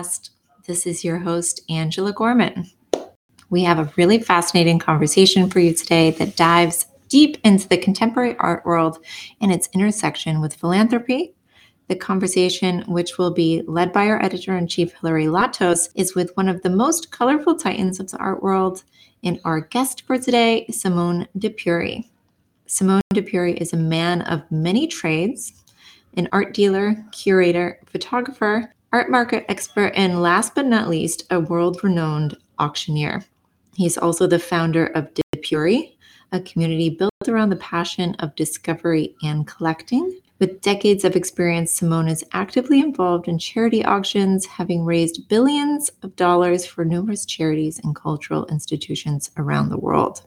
podcast. This is your host, Angela Gorman. We have a really fascinating conversation for you today that dives deep into the contemporary art world and its intersection with philanthropy. The conversation, which will be led by our editor in chief, Hilary Latos, is with one of the most colorful titans of the art world and our guest for today, Simone DePuri. Simone DePuri is a man of many trades an art dealer, curator, photographer, art market expert, and last but not least, a world renowned auctioneer. He's also the founder of de Pury, a community built around the passion of discovery and collecting. With decades of experience, Simon is actively involved in charity auctions, having raised billions of dollars for numerous charities and cultural institutions around the world.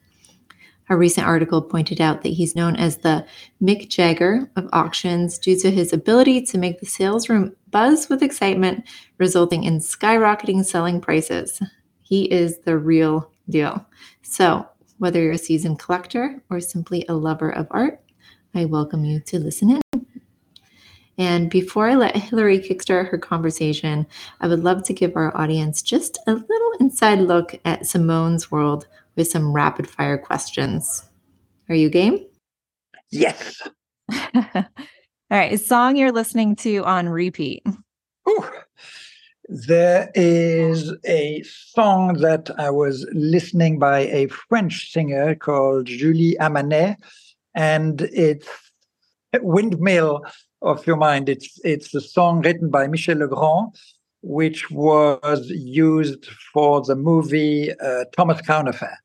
A recent article pointed out that he's known as the Mick Jagger of auctions due to his ability to make the sales room buzz with excitement, resulting in skyrocketing selling prices. He is the real deal. So, whether you're a seasoned collector or simply a lover of art, I welcome you to listen in. And before I let Hilary kickstart her conversation, I would love to give our audience just a little inside look at Simon's world with some rapid fire questions. Are you game? Yes. All right. A song you're listening to on repeat. Ooh. There is a song that I was listening by a French singer called Juliette Armanet, and it's Windmill of Your Mind. It's it's a song written by Michel Legrand, which was used for the movie uh, Thomas Crown Affair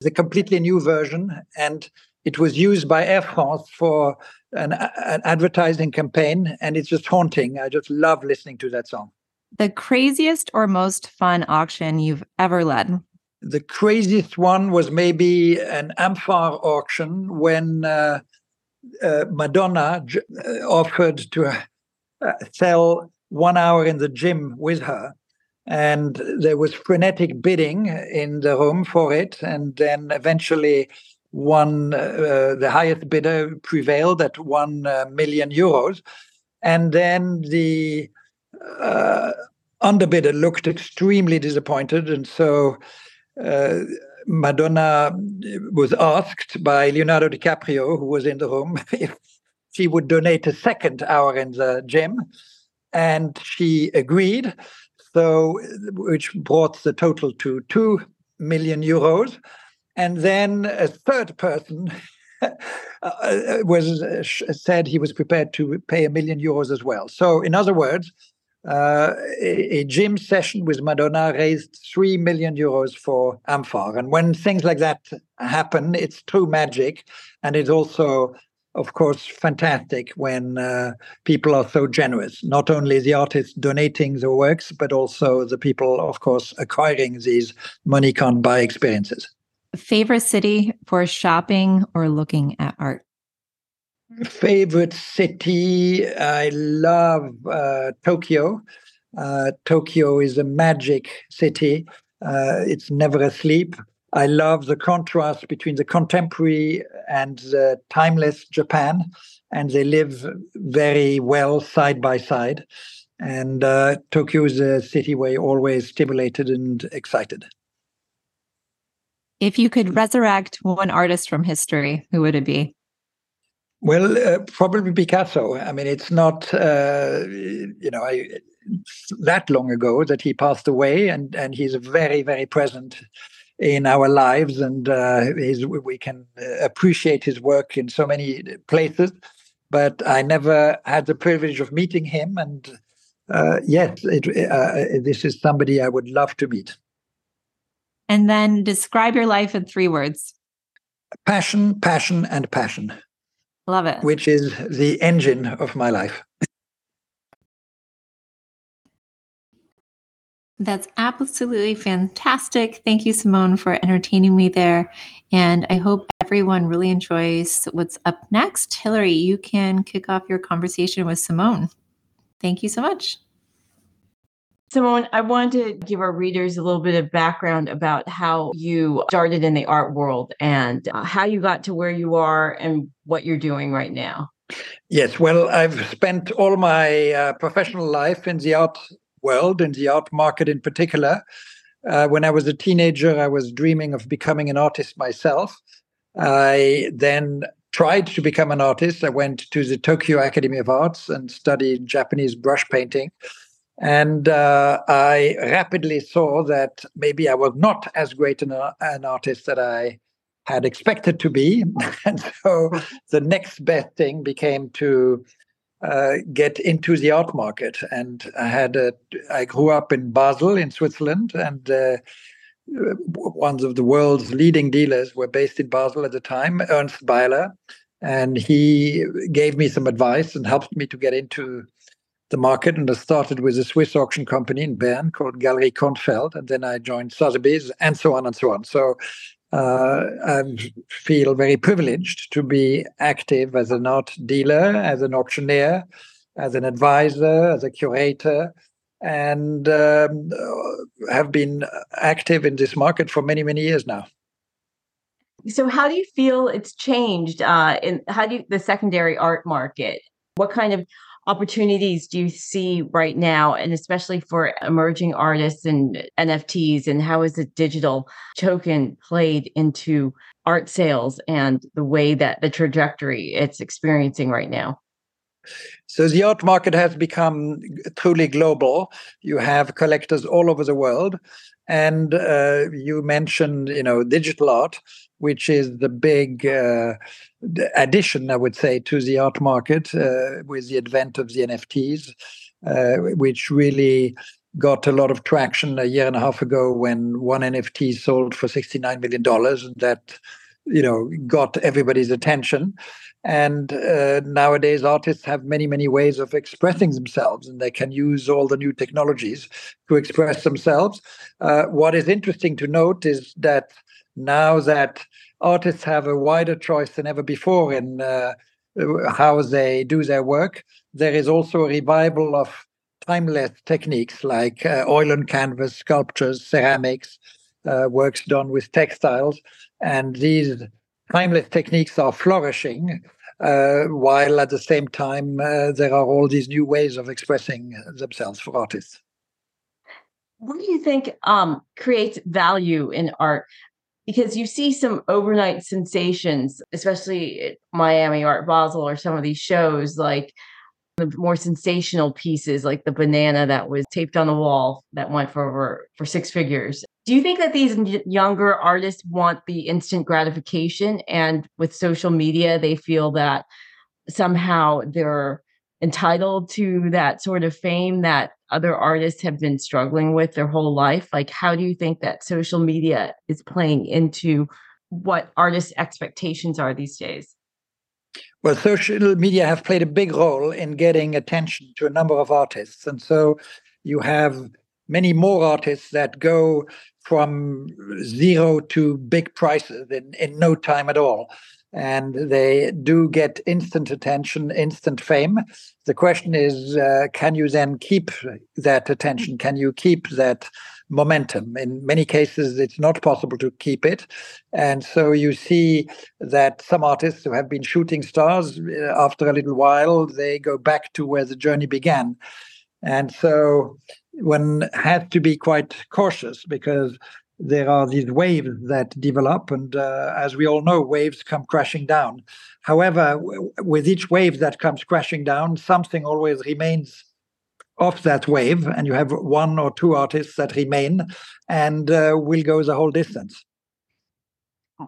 the completely new version, and it was used by Air France for an, an advertising campaign, and it's just haunting. I just love listening to that song. The craziest or most fun auction you've ever led? The craziest one was maybe an amfAR auction when uh, uh, Madonna j- uh, offered to uh, sell one hour in the gym with her and there was frenetic bidding in the room for it and then eventually one uh, the highest bidder prevailed at 1 uh, million euros and then the uh, underbidder looked extremely disappointed and so uh, madonna was asked by leonardo dicaprio who was in the room if she would donate a second hour in the gym and she agreed so which brought the total to two million euros. And then a third person uh, was uh, said he was prepared to pay a million euros as well. So, in other words, uh, a, a, gym session with Madonna raised three million euros for amfAR. And when things like that happen, it's true magic, and it's also of course, fantastic when uh, people are so generous. Not only the artists donating the works, but also the people, of course, acquiring these money can't buy experiences. Favorite city for shopping or looking at art? Favorite city? I love uh, Tokyo. Uh, Tokyo is a magic city. Uh, it's never asleep. I love the contrast between the contemporary and the timeless Japan, and they live very well side by side. And uh, Tokyo is a city where you're always stimulated and excited. If you could resurrect one artist from history, who would it be? Well, uh, probably Picasso. I mean, it's not, uh, you know, I, that long ago that he passed away, and and he's very, very present in our lives, and uh, his, we can uh, appreciate his work in so many places. But I never had the privilege of meeting him, and uh, yes, it, uh, this is somebody I would love to meet. And then describe your life in three words passion, passion, and passion. Love it. Which is the engine of my life. That's absolutely fantastic. Thank you, Simon, for entertaining me there. And I hope everyone really enjoys what's up next. Hillary, you can kick off your conversation with Simon. Thank you so much. Simon, I wanted to give our readers a little bit of background about how you started in the art world and uh, how you got to where you are and what you're doing right now. Yes, well, I've spent all my uh, professional life in the art world and the art market in particular. Uh, when I was a teenager, I was dreaming of becoming an artist myself. I then tried to become an artist. I went to the Tokyo Academy of Arts and studied Japanese brush painting. And uh, I rapidly saw that maybe I was not as great an, an artist that I had expected to be. and so the next best thing became to uh, get into the art market. And I had a, I grew up in Basel in Switzerland, and uh, one of the world's leading dealers were based in Basel at the time, Ernst Beyeler, and he gave me some advice and helped me to get into the market. And I started with a Swiss auction company in Bern called Galerie Kornfeld, and then I joined Sotheby's, and so on and so on. So uh, I feel very privileged to be active as an art dealer, as an auctioneer, as an advisor, as a curator, and um, have been active in this market for many, many years now. So, how do you feel it's changed? Uh, in how do you, the secondary art market? What kind of opportunities do you see right now? And especially for emerging artists and nfts and how is the digital token played into art sales and the way that the trajectory it's experiencing right now? So the art market has become truly global. You have collectors all over the world and uh, you mentioned you know digital art which is the big uh, addition, I would say, to the art market uh, with the advent of the NFTs, uh, which really got a lot of traction a year and a half ago when one NFT sold for $69 million. And that, you know, got everybody's attention. And uh, nowadays, artists have many, many ways of expressing themselves, and they can use all the new technologies to express themselves. Uh, what is interesting to note is that now that artists have a wider choice than ever before in uh, how they do their work, there is also a revival of timeless techniques like uh, oil on canvas, sculptures, ceramics, uh, works done with textiles. And these timeless techniques are flourishing, uh, while at the same time, uh, there are all these new ways of expressing themselves for artists. What do you think um, creates value in art? because you see some overnight sensations, especially Miami Art Basel or some of these shows, like the more sensational pieces, like the banana that was taped on the wall that went for over for six figures. Do you think that these younger artists want the instant gratification, and with social media, they feel that somehow they're entitled to that sort of fame that other artists have been struggling with their whole life? Like how do you think that social media is playing into what artists expectations are these days? Well social media have played a big role in getting attention to a number of artists and so you have many more artists that go from zero to big prices in, in no time at all and they do get instant attention, instant fame. The question is, uh, can you then keep that attention? Can you keep that momentum? In many cases, it's not possible to keep it. And so you see that some artists who have been shooting stars, uh, after a little while, they go back to where the journey began. And so one has to be quite cautious because there are these waves that develop, and uh, as we all know, waves come crashing down. However, w- with each wave that comes crashing down, something always remains off that wave, and you have one or two artists that remain and uh, will go the whole distance.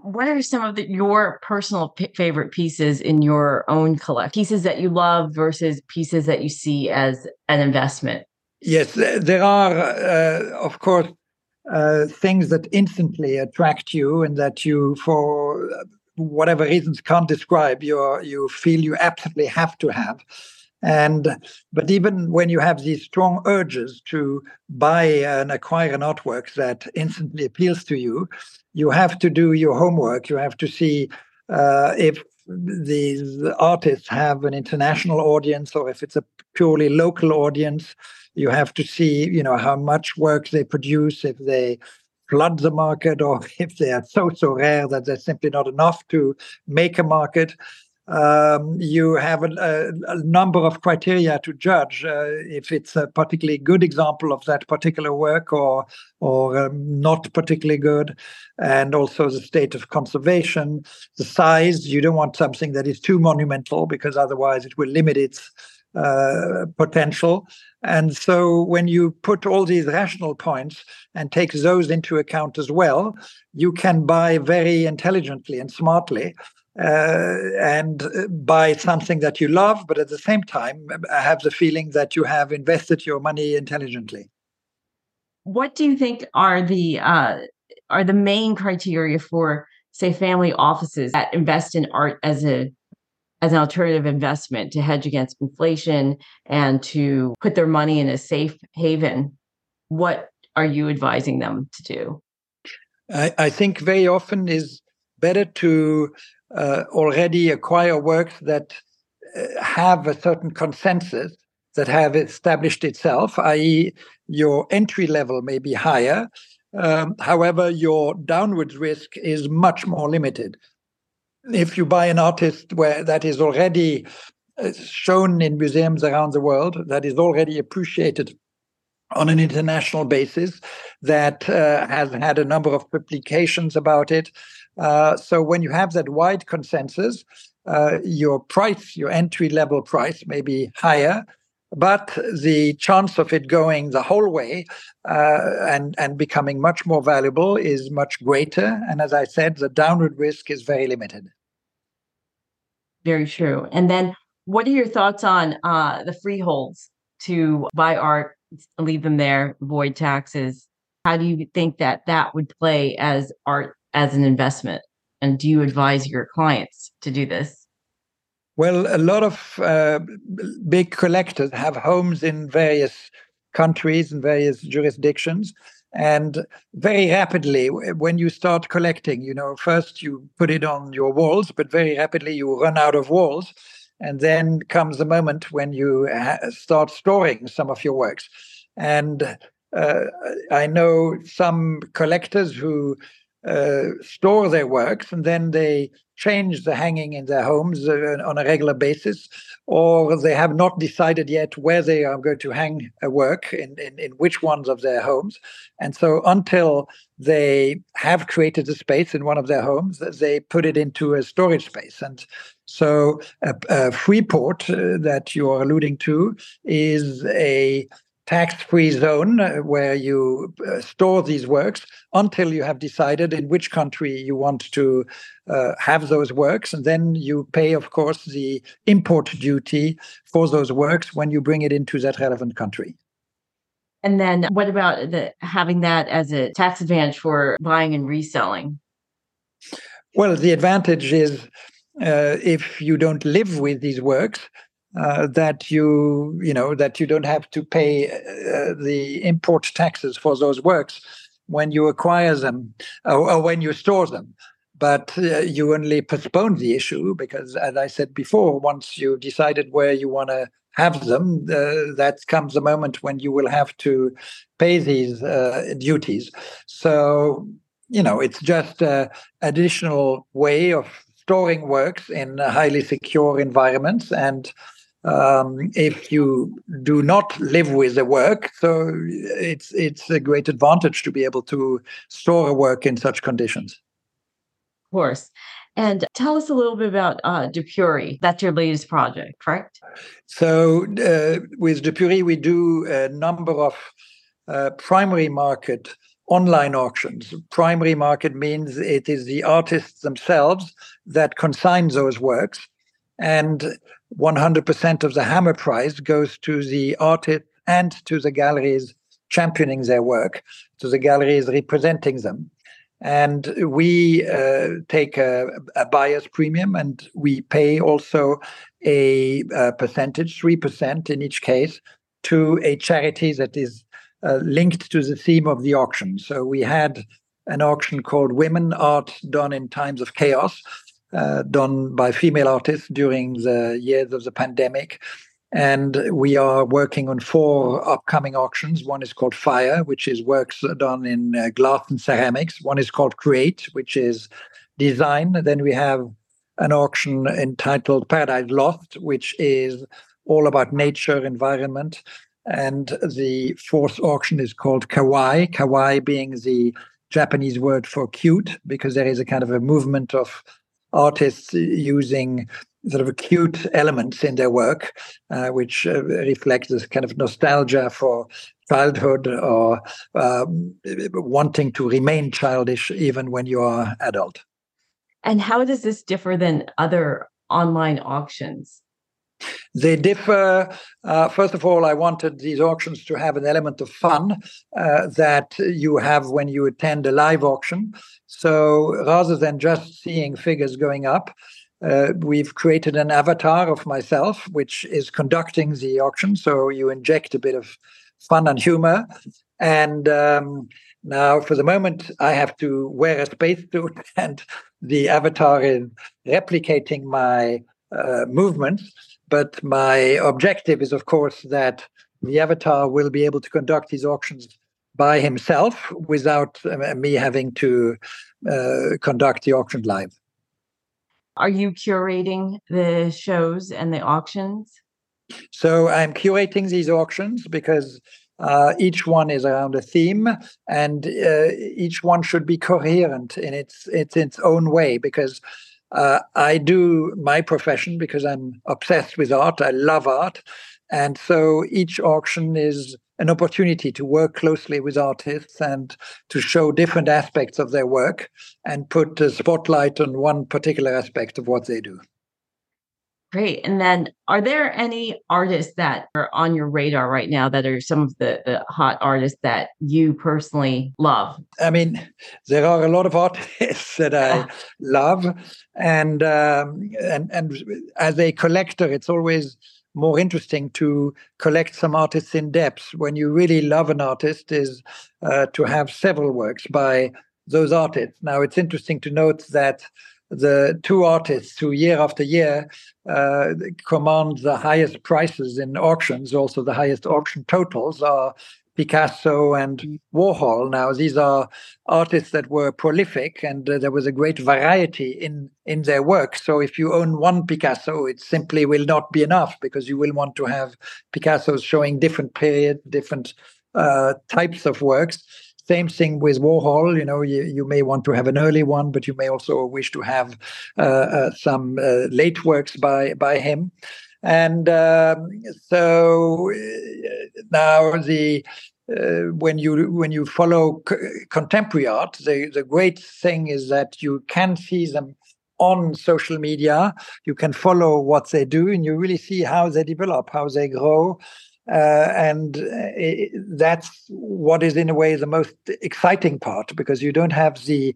What are some of the, your personal p- favorite pieces in your own collection? Pieces that you love versus pieces that you see as an investment? Yes, there are, uh, of course, uh, things that instantly attract you and that you, for whatever reasons, can't describe. You you feel you absolutely have to have. And but even when you have these strong urges to buy and acquire an artwork that instantly appeals to you, you have to do your homework. You have to see uh, if these artists have an international audience or if it's a purely local audience you have to see you know how much work they produce if they flood the market or if they are so so rare that there's simply not enough to make a market um, you have a, a, number of criteria to judge uh, if it's a particularly good example of that particular work or or um, not particularly good, and also the state of conservation, the size. You don't want something that is too monumental because otherwise it will limit its uh, potential. And so when you put all these rational points and take those into account as well, you can buy very intelligently and smartly uh, and buy something that you love, but at the same time, uh, have the feeling that you have invested your money intelligently. What do you think are the uh, are the main criteria for, say, family offices that invest in art as a as an alternative investment to hedge against inflation and to put their money in a safe haven? What are you advising them to do? I, I think very often is better to uh, already acquire works that uh, have a certain consensus that have established itself, i.e., your entry level may be higher. Um, however, your downward risk is much more limited. If you buy an artist where that is already uh, shown in museums around the world, that is already appreciated on an international basis, that uh, has had a number of publications about it, uh, so when you have that wide consensus, uh, your price, your entry level price may be higher, but the chance of it going the whole way uh, and and becoming much more valuable is much greater. And as I said, the downward risk is very limited. Very true. And then, what are your thoughts on uh, the freeports to buy art, leave them there, avoid taxes? How do you think that that would play as art as an investment? And do you advise your clients to do this? Well, a lot of uh, big collectors have homes in various countries and various jurisdictions. And very rapidly, when you start collecting, you know, first you put it on your walls, but very rapidly you run out of walls. And then comes the moment when you ha- start storing some of your works. And uh, I know some collectors who uh, store their works and then they change the hanging in their homes uh, on a regular basis, or they have not decided yet where they are going to hang a work in, in, in which ones of their homes. And so until they have created a space in one of their homes, they put it into a storage space. And so a, a Freeport uh, that you're alluding to is a tax-free zone uh, where you uh, store these works until you have decided in which country you want to uh, have those works. And then you pay of course the import duty for those works when you bring it into that relevant country. And then what about the having that as a tax advantage for buying and reselling? Well the advantage is uh, if you don't live with these works uh, that you you know that you don't have to pay uh, the import taxes for those works when you acquire them or, or when you store them. But uh, you only postpone the issue because as i said before once you've decided where you want to have them uh, that comes the moment when you will have to pay these uh, duties. So you know it's just an additional way of storing works in highly secure environments and um, if you do not live with the work. So it's it's a great advantage to be able to store a work in such conditions. Of course. And tell us a little bit about uh, de Pury. That's your latest project, correct? So uh, with de Pury, we do a number of uh, primary market online auctions. Primary market means it is the artists themselves that consign those works. And 100% of the Hammer Price goes to the artist and to the galleries championing their work, to the galleries representing them. And we uh, take a, a, buyer's premium and we pay also a, a percentage, 3% in each case, to a charity that is uh, linked to the theme of the auction. So we had an auction called Women Art Done in Times of Chaos, uh, done by female artists during the years of the pandemic. And we are working on four upcoming auctions. One is called Fire, which is works done in uh, glass and ceramics. One is called Create, which is design. Then we have an auction entitled Paradise Lost, which is all about nature, environment. And the fourth auction is called Kawaii, Kawaii being the Japanese word for cute, because there is a kind of a movement of artists using sort of acute elements in their work, uh, which uh, reflect this kind of nostalgia for childhood or um, wanting to remain childish even when you are adult. And how does this differ than other online auctions? They differ. Uh, first of all, I wanted these auctions to have an element of fun uh, that you have when you attend a live auction. So rather than just seeing figures going up, uh, we've created an avatar of myself, which is conducting the auction. So you inject a bit of fun and humor. And um, now, for the moment, I have to wear a spacesuit, and the avatar is replicating my uh, movements. But my objective is, of course, that the avatar will be able to conduct these auctions by himself without uh, me having to uh, conduct the auction live. Are you curating the shows and the auctions? So I'm curating these auctions because uh, each one is around a theme, and uh, each one should be coherent in its its its own way. Because uh, I do my profession because I'm obsessed with art. I love art, and so each auction is an opportunity to work closely with artists and to show different aspects of their work and put a spotlight on one particular aspect of what they do. Great. And then are there any artists that are on your radar right now that are some of the, the hot artists that you personally love? I mean, there are a lot of artists that I love. And um, and and as a collector, it's always more interesting to collect some artists in depth. When you really love an artist, is uh, to have several works by those artists. Now, it's interesting to note that the two artists who year after year uh, command the highest prices in auctions, also the highest auction totals, are Picasso and Warhol. Now, these are artists that were prolific, and uh, there was a great variety in in their work. So, if you own one Picasso, it simply will not be enough because you will want to have Picassos showing different periods, different uh, types of works. Same thing with Warhol. You know, you, you may want to have an early one, but you may also wish to have uh, uh, some uh, late works by by him. And um, so now the uh, when you when you follow c- contemporary art, the the great thing is that you can see them on social media. You can follow what they do, and you really see how they develop, how they grow, uh, and it, uh, that's what is, in a way, the most exciting part because you don't have the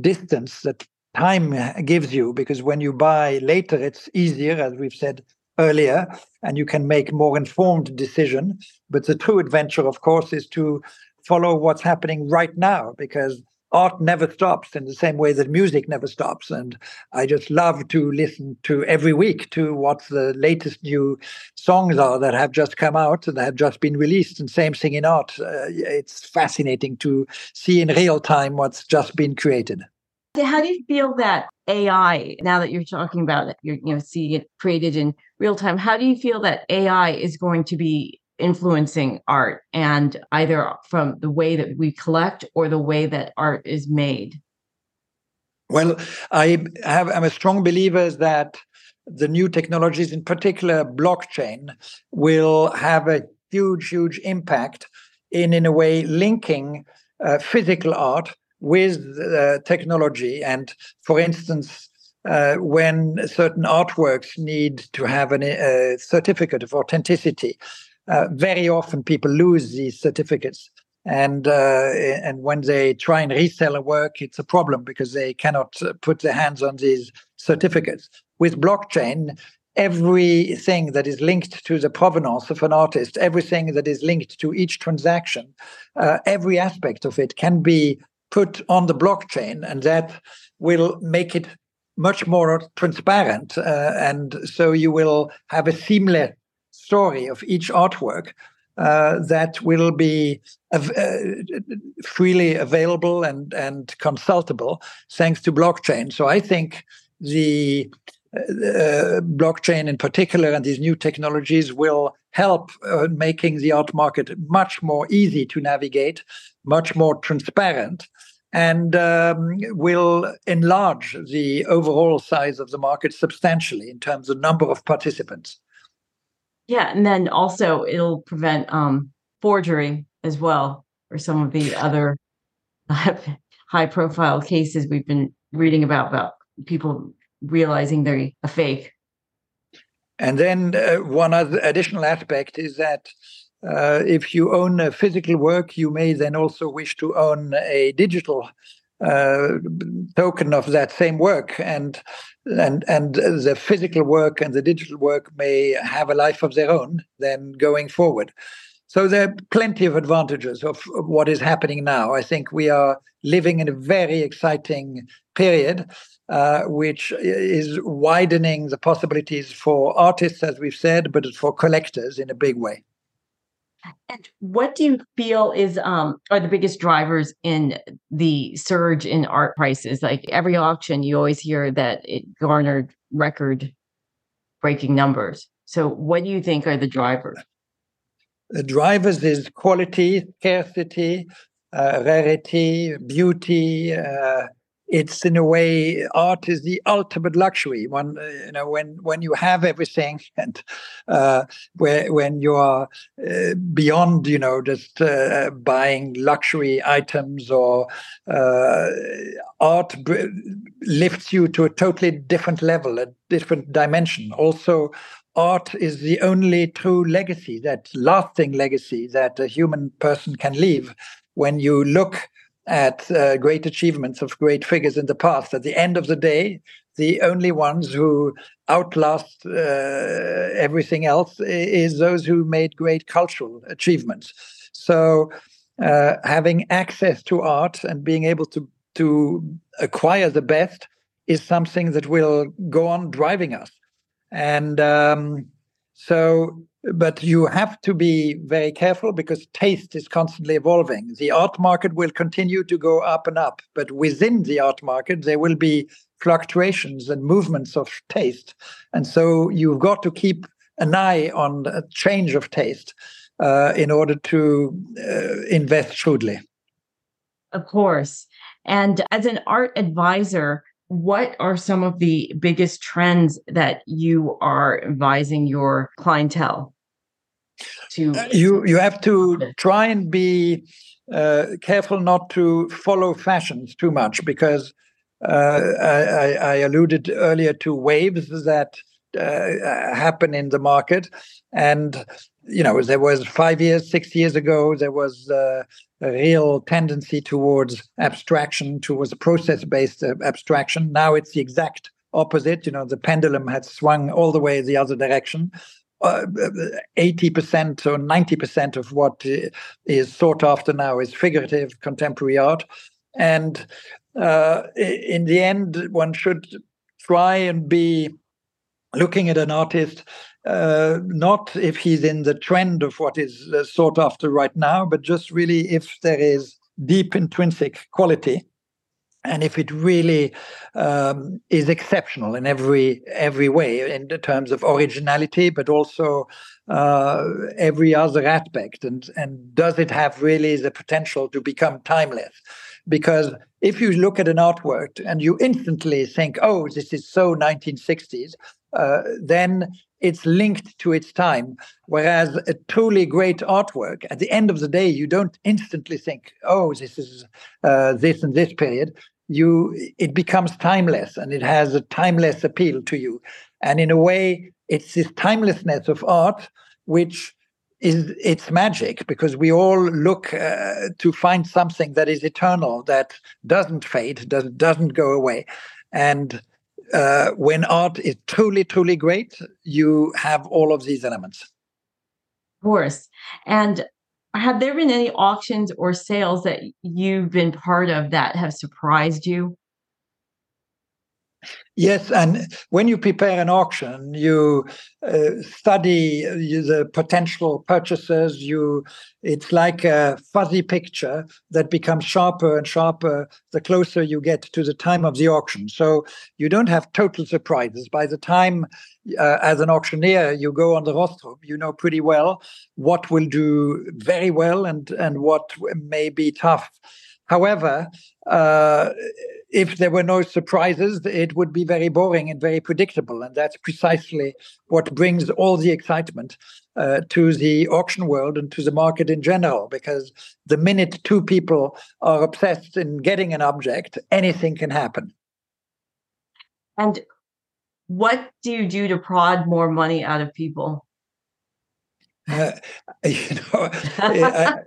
distance that time gives you. Because when you buy later, it's easier, as we've said earlier, and you can make more informed decision. But the true adventure, of course, is to follow what's happening right now because art never stops in the same way that music never stops. And I just love to listen to every week to what the latest new songs are that have just come out and have just been released. And same thing in art. Uh, it's fascinating to see in real time what's just been created. How do you feel that AI, now that you're talking about it, you're you know seeing it created in real time, how do you feel that AI is going to be influencing art and either from the way that we collect or the way that art is made? Well, I have I'm a strong believer that the new technologies, in particular blockchain, will have a huge, huge impact in, in a way, linking uh, physical art with uh, technology. And for instance, uh, when certain artworks need to have a certificate of authenticity, uh, very often people lose these certificates. And uh, and when they try and resell a work it's a problem because they cannot uh, put their hands on these certificates. With blockchain everything that is linked to the provenance of an artist everything that is linked to each transaction uh, every aspect of it can be put on the blockchain and that will make it much more transparent uh, and so you will have a seamless story of each artwork uh, that will be uh, freely available and, and consultable thanks to blockchain. So I think the uh, blockchain in particular and these new technologies will help uh, making the art market much more easy to navigate, much more transparent, and um, will enlarge the overall size of the market substantially in terms of number of participants. Yeah, and then also it'll prevent um, forgery as well, or some of the other high-profile cases we've been reading about about people realizing they're a fake. And then uh, one other additional aspect is that uh, if you own a physical work, you may then also wish to own a digital uh, token of that same work, and and and the physical work and the digital work may have a life of their own then going forward. So there are plenty of advantages of, of what is happening now. I think we are living in a very exciting period, uh, which is widening the possibilities for artists, as we've said, but for collectors in a big way. And what do you feel is um, are the biggest drivers in the surge in art prices? Like every auction, you always hear that it garnered record breaking numbers. So, what do you think are the drivers? The drivers is quality, scarcity, uh, rarity, beauty, uh, it's in a way art is the ultimate luxury. When uh, you know when when you have everything and uh, where when you are uh, beyond you know just uh, buying luxury items or uh, art lifts you to a totally different level a different dimension. Also art is the only true legacy that lasting legacy that a human person can leave. When you look at uh, great achievements of great figures in the past. At the end of the day, the only ones who outlast uh, everything else is those who made great cultural achievements. So, uh, having access to art and being able to to acquire the best is something that will go on driving us. And um, so but you have to be very careful because taste is constantly evolving. The art market will continue to go up and up, but within the art market, there will be fluctuations and movements of taste. And so you've got to keep an eye on a change of taste uh, in order to uh, invest shrewdly. Of course. And as an art advisor, what are some of the biggest trends that you are advising your clientele to uh, you you have to try and be uh, careful not to follow fashions too much because uh, I, I, alluded earlier to waves that uh, happen in the market. And you know there was five years six years ago there was uh, a real tendency towards abstraction, towards process based uh, abstraction. Now it's the exact opposite. You know, the pendulum has swung all the way the other direction. Uh, 80% or 90% of what is sought after now is figurative contemporary art. And uh, in the end, one should try and be looking at an artist uh, not if he's in the trend of what is uh, sought after right now, but just really if there is deep intrinsic quality and if it really um, is exceptional in every every way in terms of originality but also uh, every other aspect. And and does it have really the potential to become timeless? Because if you look at an artwork and you instantly think oh this is so 1960s uh, then it's linked to its time. Whereas a truly great artwork, at the end of the day, you don't instantly think, "Oh, this is uh, this and this period." You, it becomes timeless, and it has a timeless appeal to you. And in a way, it's this timelessness of art which is its magic because we all look uh, to find something that is eternal, that doesn't fade, does, doesn't go away, and uh, when art is truly, truly great, you have all of these elements. Of course. And have there been any auctions or sales that you've been part of that have surprised you? Yes, and when you prepare an auction, you uh, study the potential purchasers. You, it's like a fuzzy picture that becomes sharper and sharper the closer you get to the time of the auction. So you don't have total surprises. By the time, uh, as an auctioneer, you go on the rostrum, you know pretty well what will do very well and and what may be tough. However, uh, if there were no surprises, it would be very boring and very predictable. And that's precisely what brings all the excitement uh, to the auction world and to the market in general. Because the minute two people are obsessed in getting an object, anything can happen. And what do you do to prod more money out of people? Uh, you know,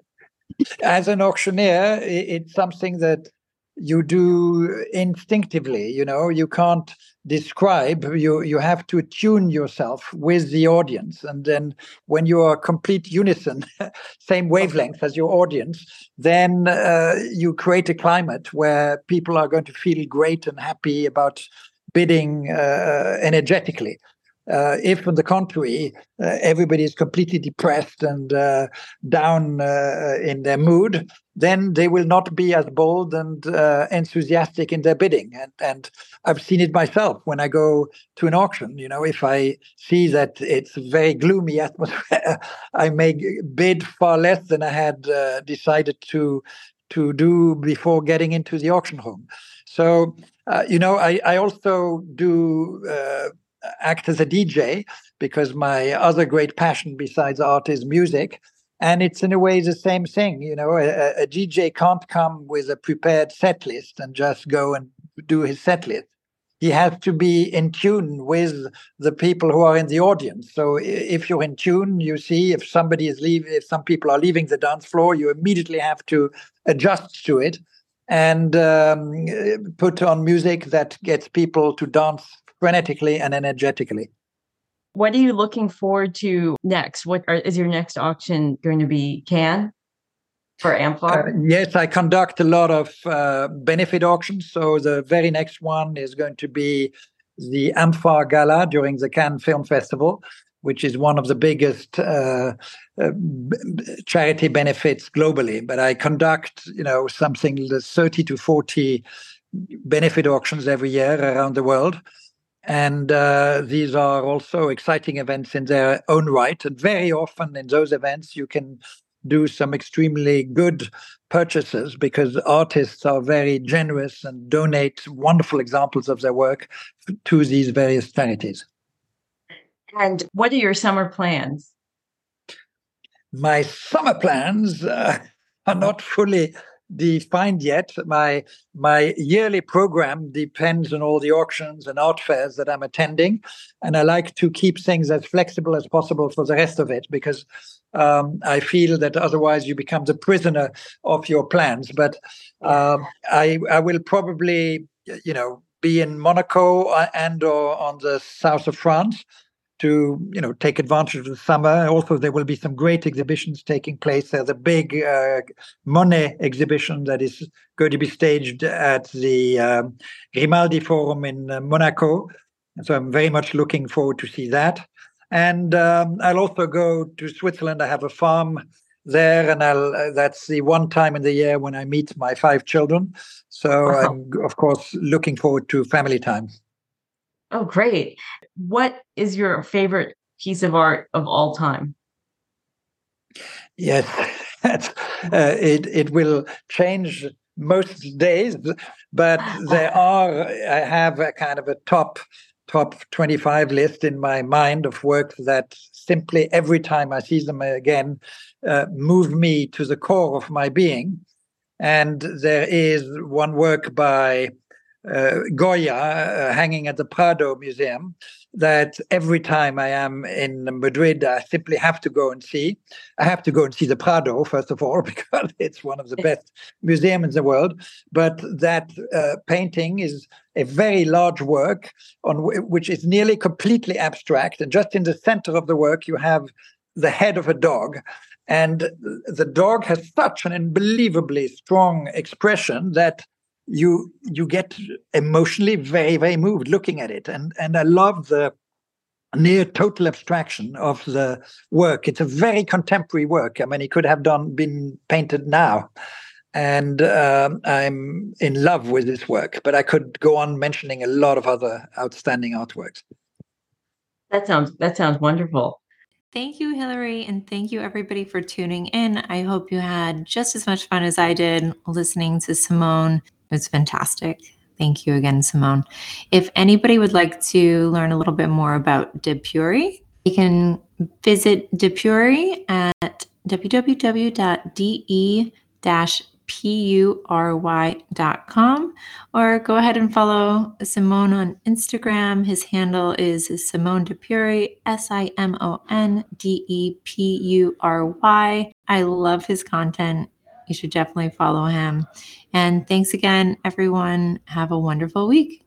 as an auctioneer, it's something that you do instinctively you know you can't describe you you have to tune yourself with the audience. And then when you are complete unison same wavelength as your audience then uh, you create a climate where people are going to feel great and happy about bidding uh, energetically uh, if, on the contrary, uh, everybody is completely depressed and uh, down uh, in their mood, then they will not be as bold and uh, enthusiastic in their bidding. And, and I've seen it myself when I go to an auction. You know, if I see that it's a very gloomy atmosphere, I may bid far less than I had uh, decided to to do before getting into the auction home. So, you know, I, I also do act as a DJ because my other great passion besides art is music. And it's in a way the same thing. You know, a, a DJ can't come with a prepared set list and just go and do his set list. He has to be in tune with the people who are in the audience. So if you're in tune, you see if somebody is leaving, if some people are leaving the dance floor, you immediately have to adjust to it and um, put on music that gets people to dance frenetically and energetically. What are you looking forward to next? What are, is your next auction going to be? Cannes for amfAR? Uh, yes, I conduct a lot of uh, benefit auctions. So the very next one is going to be the amfAR Gala during the Cannes Film Festival, which is one of the biggest uh, uh, charity benefits globally. But I conduct, you know, something the 30 to 40 benefit auctions every year around the world. And uh, these are also exciting events in their own right. And very often in those events, you can do some extremely good purchases because artists are very generous and donate wonderful examples of their work to these various charities. And what are your summer plans? My summer plans uh, are not fully defined yet. My my yearly program depends on all the auctions and art fairs that I'm attending, and I like to keep things as flexible as possible for the rest of it because um, I feel that otherwise you become the prisoner of your plans. But um, I I will probably you know be in Monaco uh, and or on the south of France to you know take advantage of the summer. Also, there will be some great exhibitions taking place. There's a big uh, Monet exhibition that is going to be staged at the um, Grimaldi Forum in uh, Monaco. And so I'm very much looking forward to see that. And um, I'll also go to Switzerland. I have a farm there, and I'll uh, that's the one time in the year when I meet my five children. So wow. I'm of course looking forward to family time. Oh, great. What is your favorite piece of art of all time? Yes, uh, it, it will change most days, but there are, I have a kind of a top top 25 list in my mind of works that simply every time I see them again uh, move me to the core of my being. And there is one work by uh, Goya uh, hanging at the Prado Museum that every time I am in Madrid, I simply have to go and see. I have to go and see the Prado, first of all, because it's one of the best museums in the world. But that uh, painting is a very large work on w- which is nearly completely abstract. And just in the center of the work, you have the head of a dog. And the dog has such an unbelievably strong expression that you you get emotionally very very moved looking at it. And and i love the near total abstraction of the work. It's a very contemporary work. I mean it could have done been painted now. And um, i'm in love with this work but i could go on mentioning a lot of other outstanding artworks. That sounds that sounds wonderful. Thank you, Hillary, and thank you everybody for tuning in. I hope you had just as much fun as I did listening to Simon. Was fantastic. Thank you again, Simon. If anybody would like to learn a little bit more about de Pury, you can visit de Pury at www.de pury.com or go ahead and follow Simon on Instagram. His handle is Simon Depury, S I M O N D E P U R Y. I love his content. You should definitely follow him. And thanks again, everyone. Have a wonderful week.